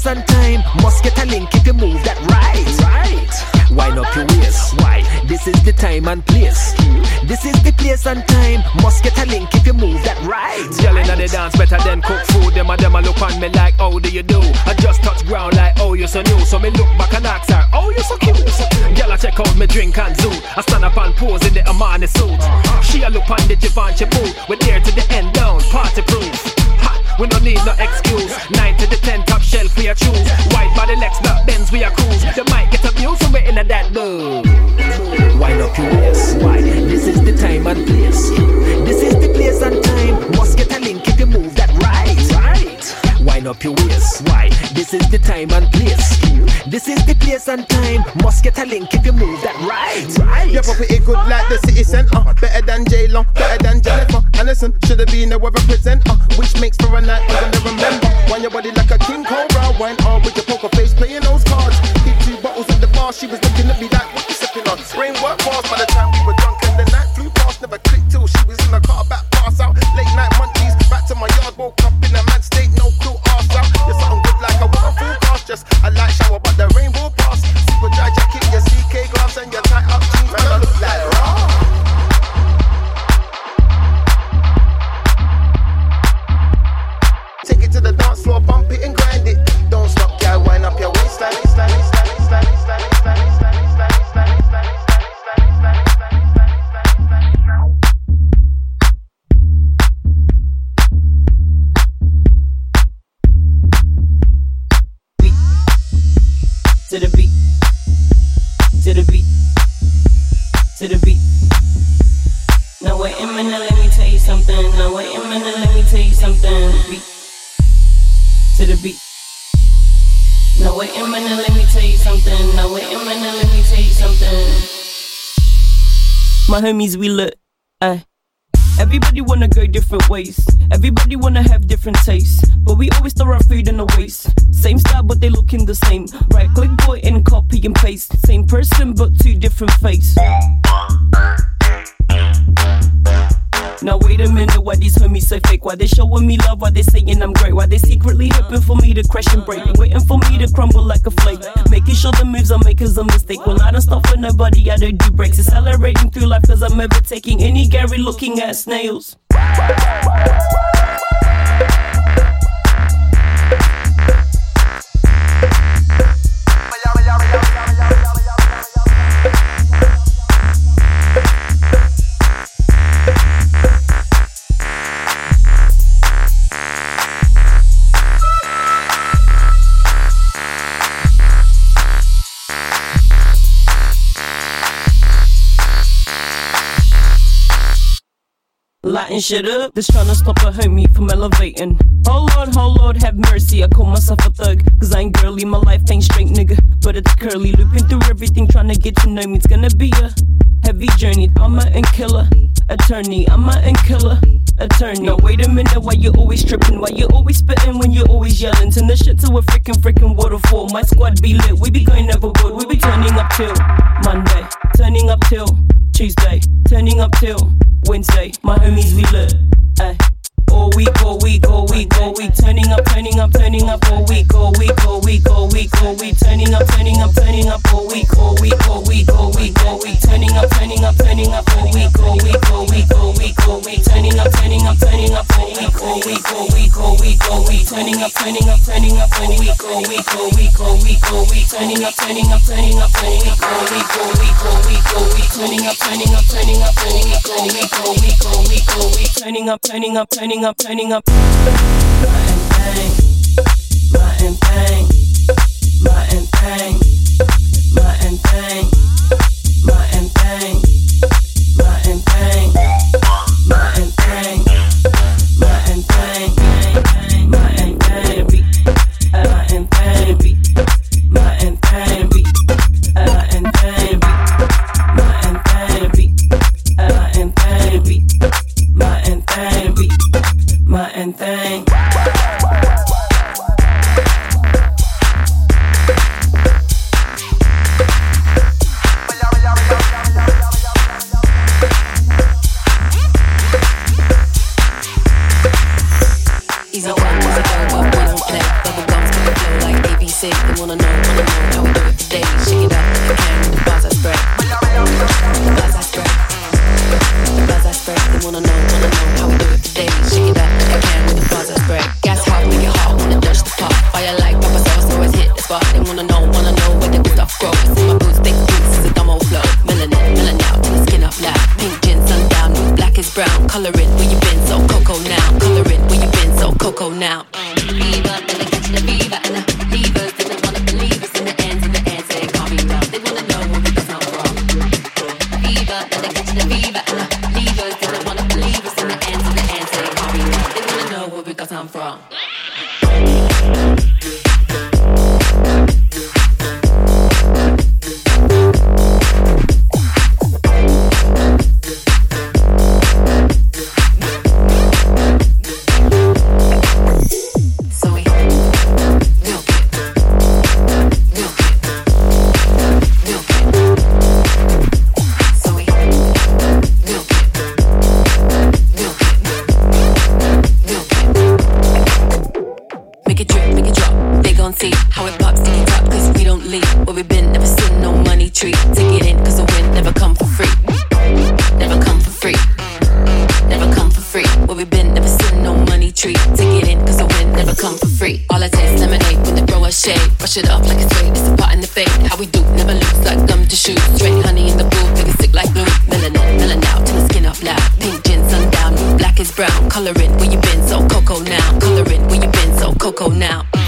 place and time. Must get a link if you move that right. Right. Wind up your waist. Why? This is the time and place. Hmm? This is the place and time. Must get a link if you move that right. Yelling at the dance better than cook food. Them a them a look on me like, oh, do you do? I just touch ground like, oh, you so new. So me look back and ask her, oh, you so cute. Girl, I check out me drink and zoo. I stand up and pose in the Armani suit. She a look on the Givenchy boot. We're there to the end down, party proof. We no need no excuse. Nine to the ten, top shelf we are choose. White body Lex, black Benz we are cruise. They might get abused when we're in that mood. Wind up your waist. Why? This is the time and place. This is the place and time. Must get a link if you move. Wind up your waist. Why? This is the time and place. This is the place and time. Must get a link if you move that right. Right. Your property good like the city centre. Uh, better than J-Lo, better than Jennifer Aniston. Should have been a weather presenter, which makes for a night I'm gonna remember. Wind your body like a king cobra. Wine on with your poker face, playing those cards. Hit two bottles at the bar, she was looking at me like, what you sipping on? Rain work fast by the time we were minute, let me tell you something. Now wait a minute, let me tell you something. My homies, we look, ay. Everybody wanna go different ways. Everybody wanna have different tastes. But we always throw our food in the waste. Same style, but they looking the same. Right click boy and copy and paste. Same person, but two different face. Now wait a minute, why these homies so fake? Why they showing me love? Why they saying I'm great? Why they secretly hoping for me to crash and break? Waiting for me to crumble like a flake. Making sure the moves I make is a mistake. Well, I don't stop for nobody, I don't do breaks. Accelerating through life cause I'm overtaking any Gary looking at snails. Lighting shit up, just trying to stop a homie from elevating. Oh Lord, oh Lord, have mercy. I call myself a thug, cause I ain't girly, my life ain't straight, nigga. But it's curly, looping through everything, trying to get to know me. It's gonna be a heavy journey. I'm a and killer, attorney. I'm a and killer, attorney. Now wait a minute, why you always tripping? Why you always spitting when you always yelling? Turn the shit to a freaking freaking waterfall. My squad be lit, we be going overboard. We be turning up till Monday, turning up till Tuesday, turning up till Wednesday. My homies we lit, ay. Eh. All week, all week, all week, all week, turning up, turning up, turning up, all week, all week, all week, all week, all week, turning up, turning up, turning up, all week, all week, all week, all week, all week, turning up, turning up, turning up, all week, all week, all week, all week, all week, turning up, turning up, turning up, all week, all week, all week, all week, all week, turning up, turning up, turning up, all week, all week, all week, all week, all week, turning up, turning up, turning up, all week, all week, all week, all week, all week, turning up, turning up, turning up, all week, all week, all week, all week, turning up, turning up, turning turning up, turning up. Bang, bang, bang, bang. brush it off like it's sweet. It's a part in the fade. How we do, never looks like gum to shoes. Straight honey in the pool, feeling sick like blue. Melanin, melon out till the skin off loud. Pink gin, sundown, black is brown. Colorin', where you been so cocoa now. Colorin', where you been so cocoa now.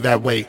that way.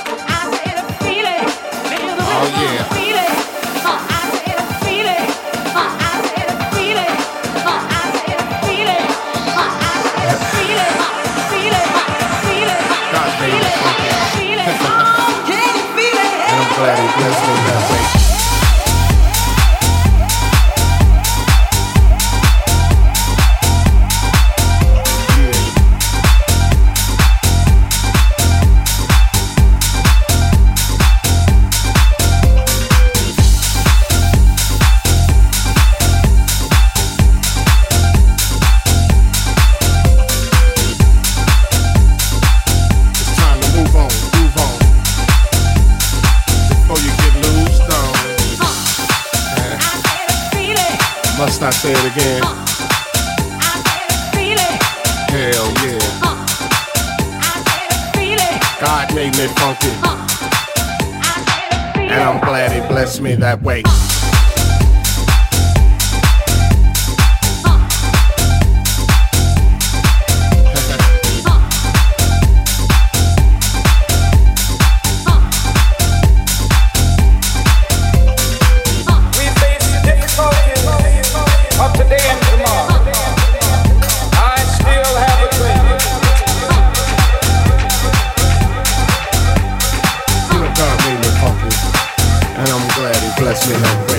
glad he blessed me that way. Say it again. Hell yeah. God made me funky. And I'm glad he blessed me that way. Absolutely.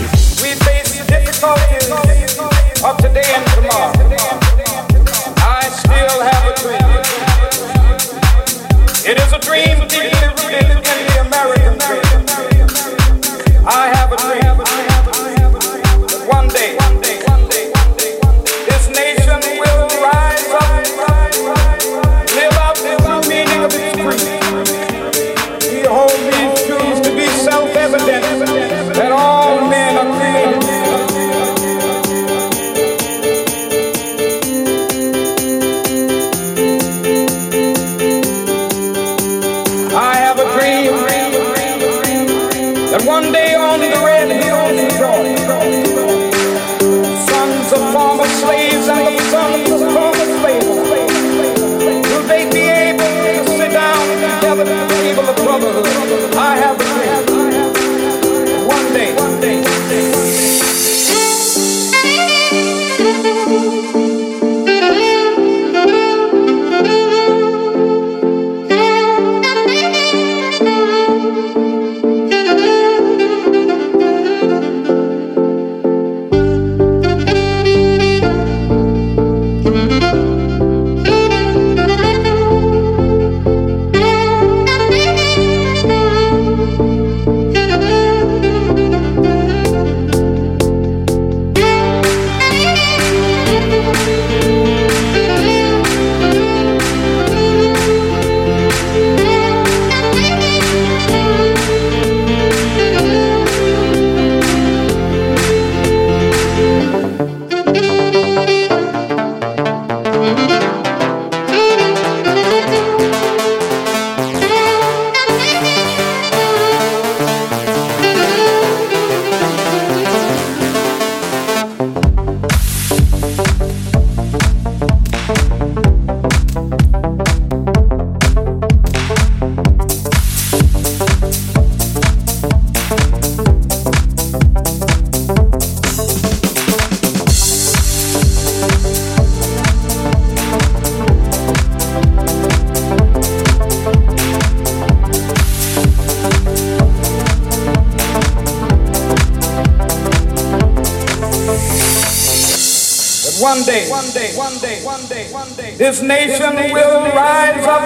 One day, one day, one day, one day, one day, this nation will rise up,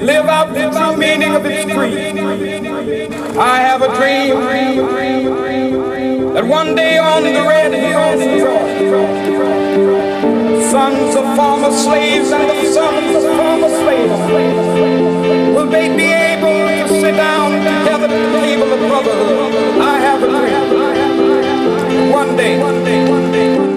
live out the true meaning of its creed. I have a dream that one day on the red hills sons of former slaves and the sons of former slaves will they be able to sit down together at the table of brotherhood. I have a dream. One day, one day, one day.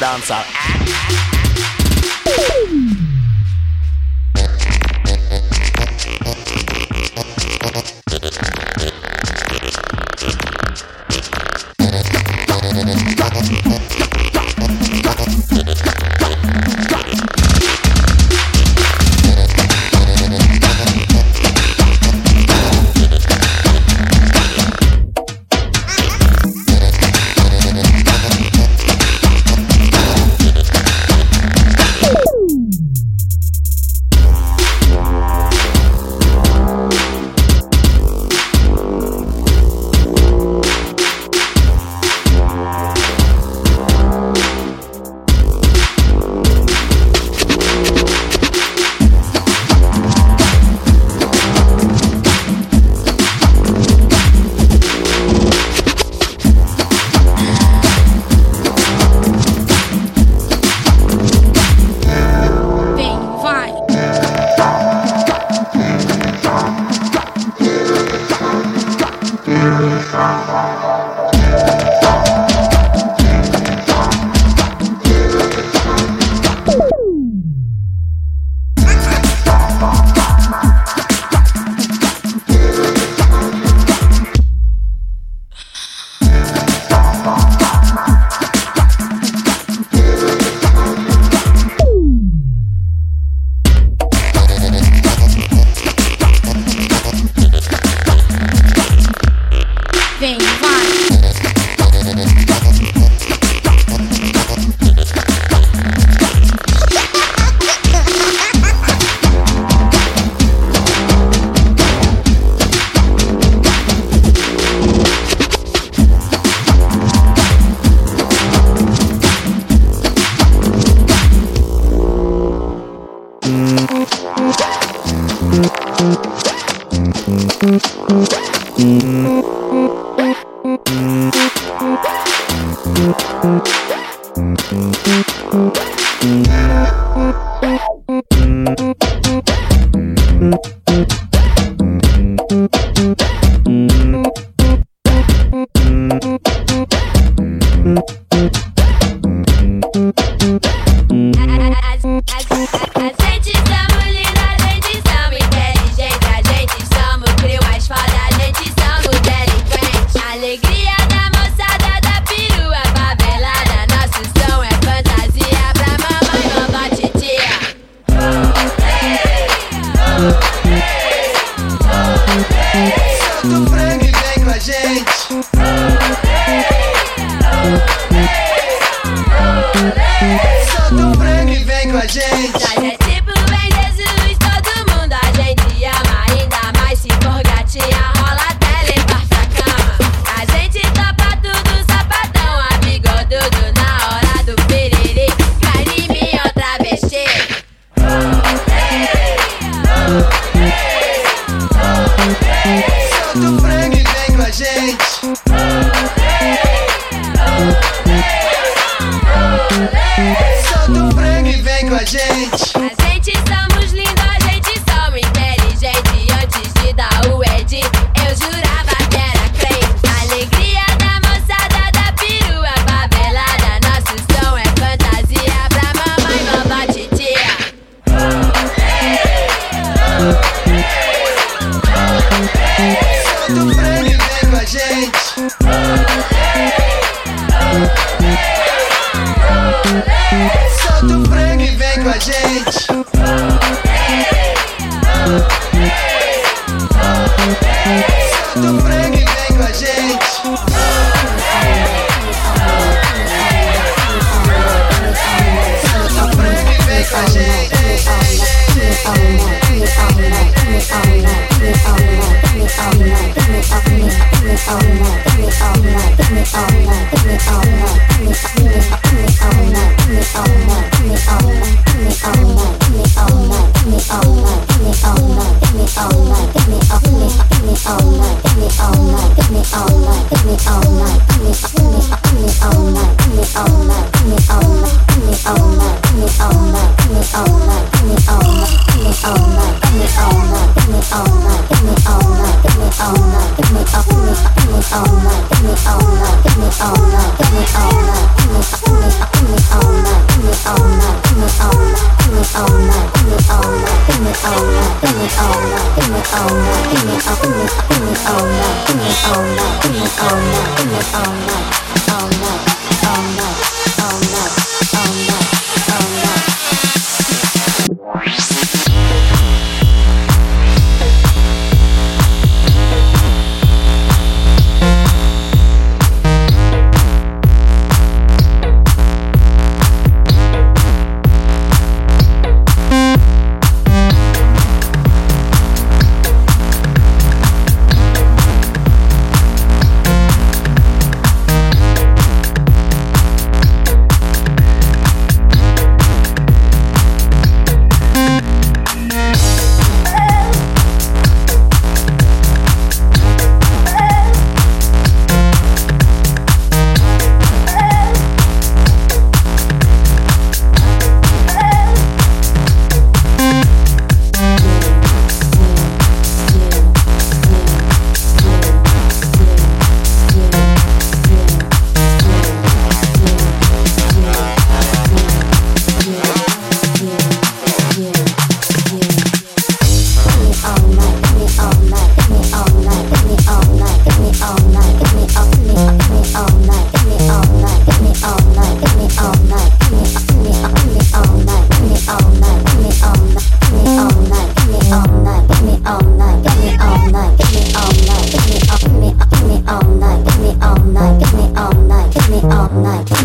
danza.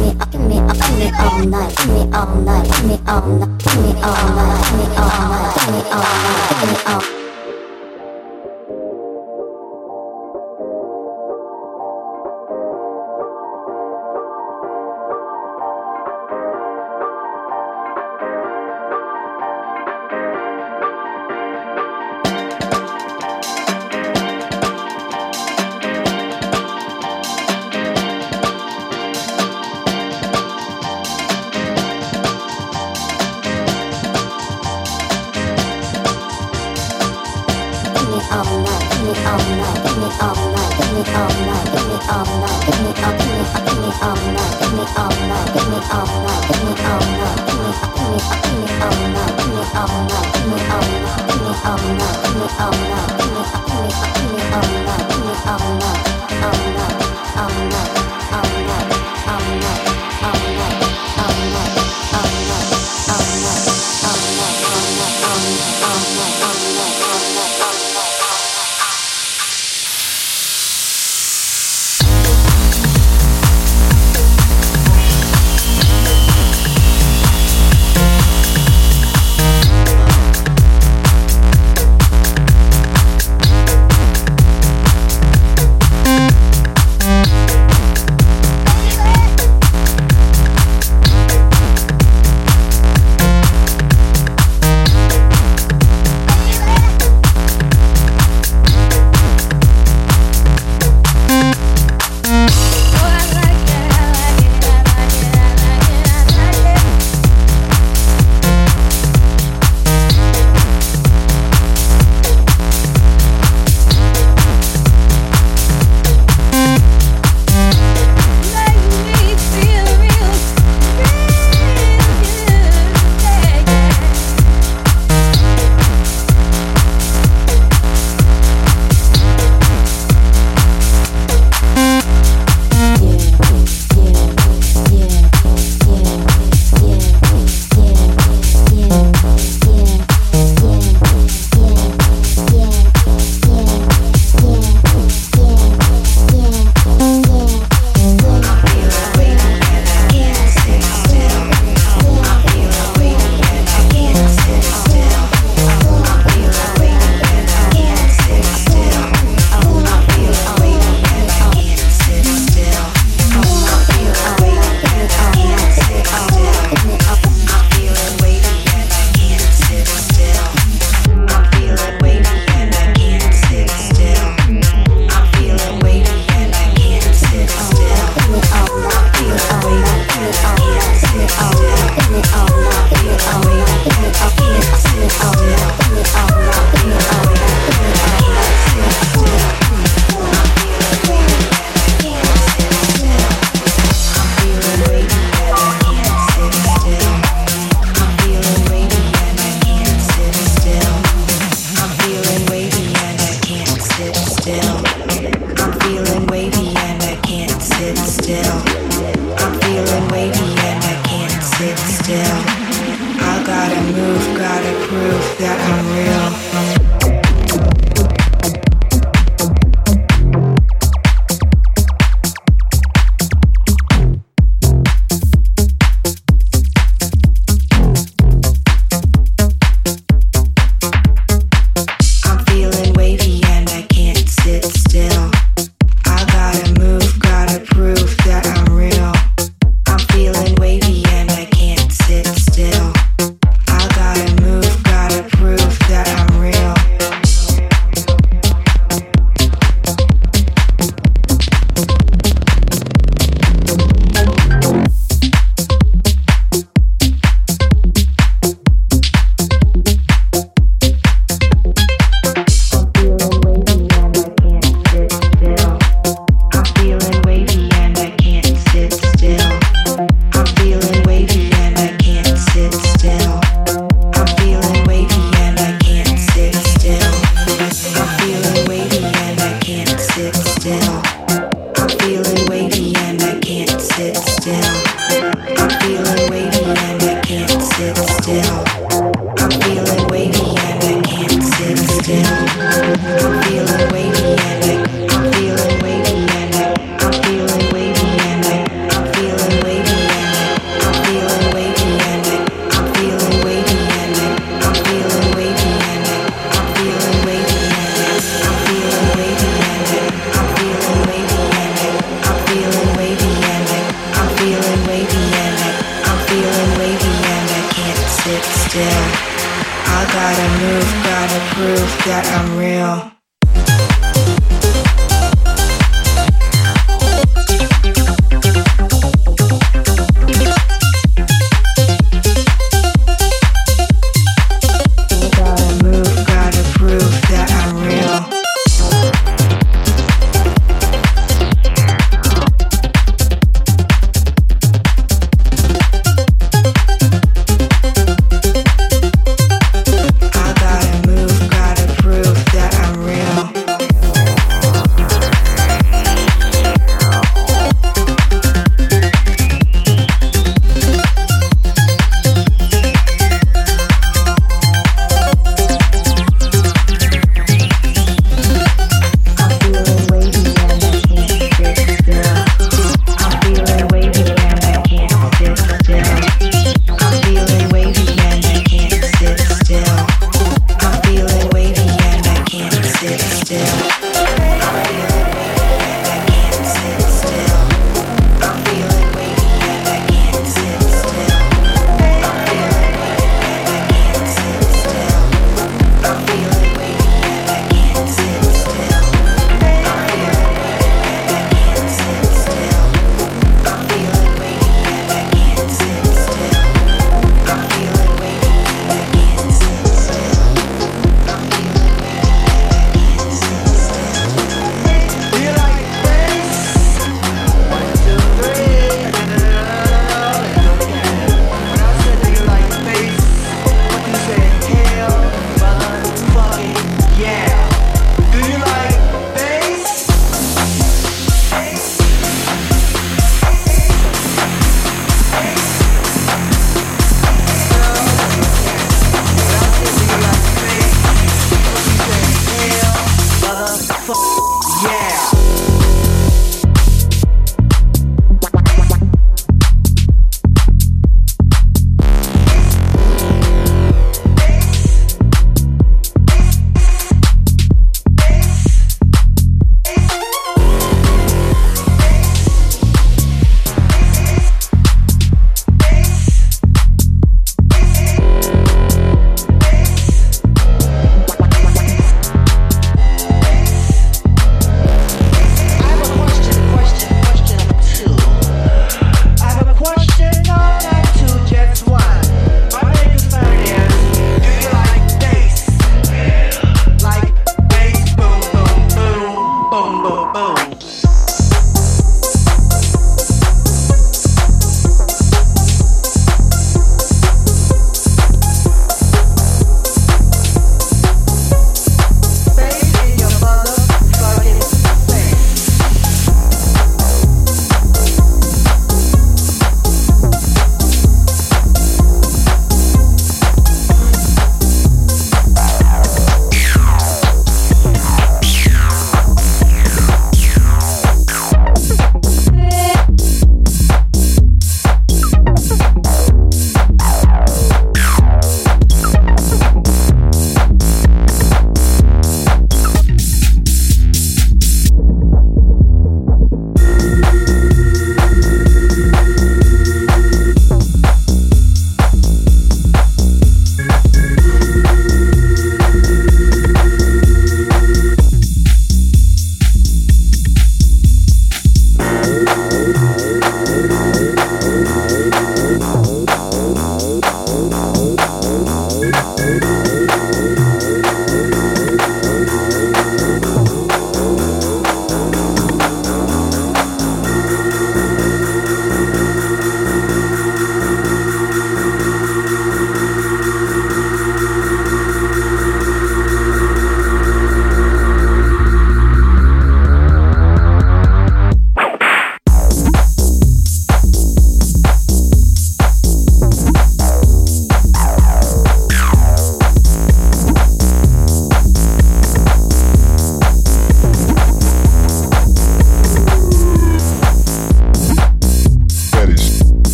me up, give me up, give me all night, give me all night, give me all night, give me all night, give me all night, give me all night, give me all night.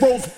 Rose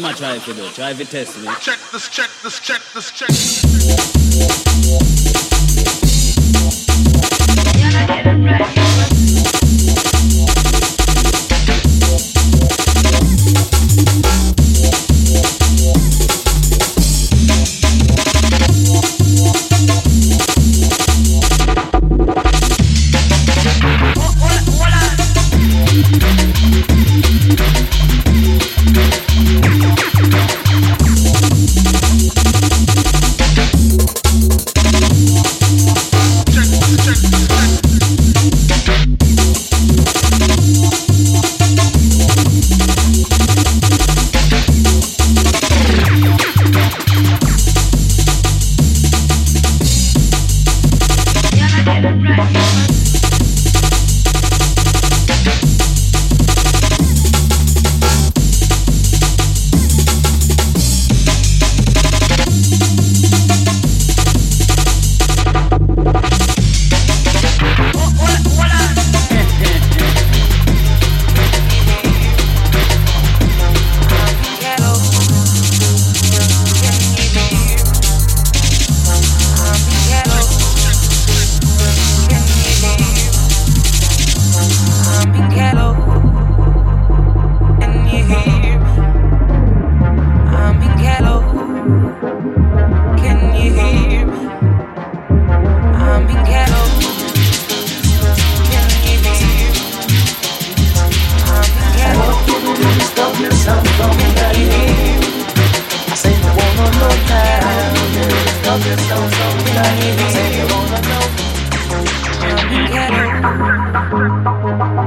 them I try if you do. Try if you test me. Check this, check this, check this, check this.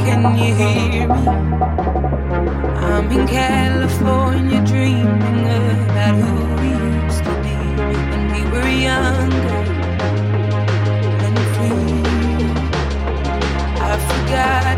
Can you hear me? I'm in California dreaming about who we used to be when we were younger and free. I forgot.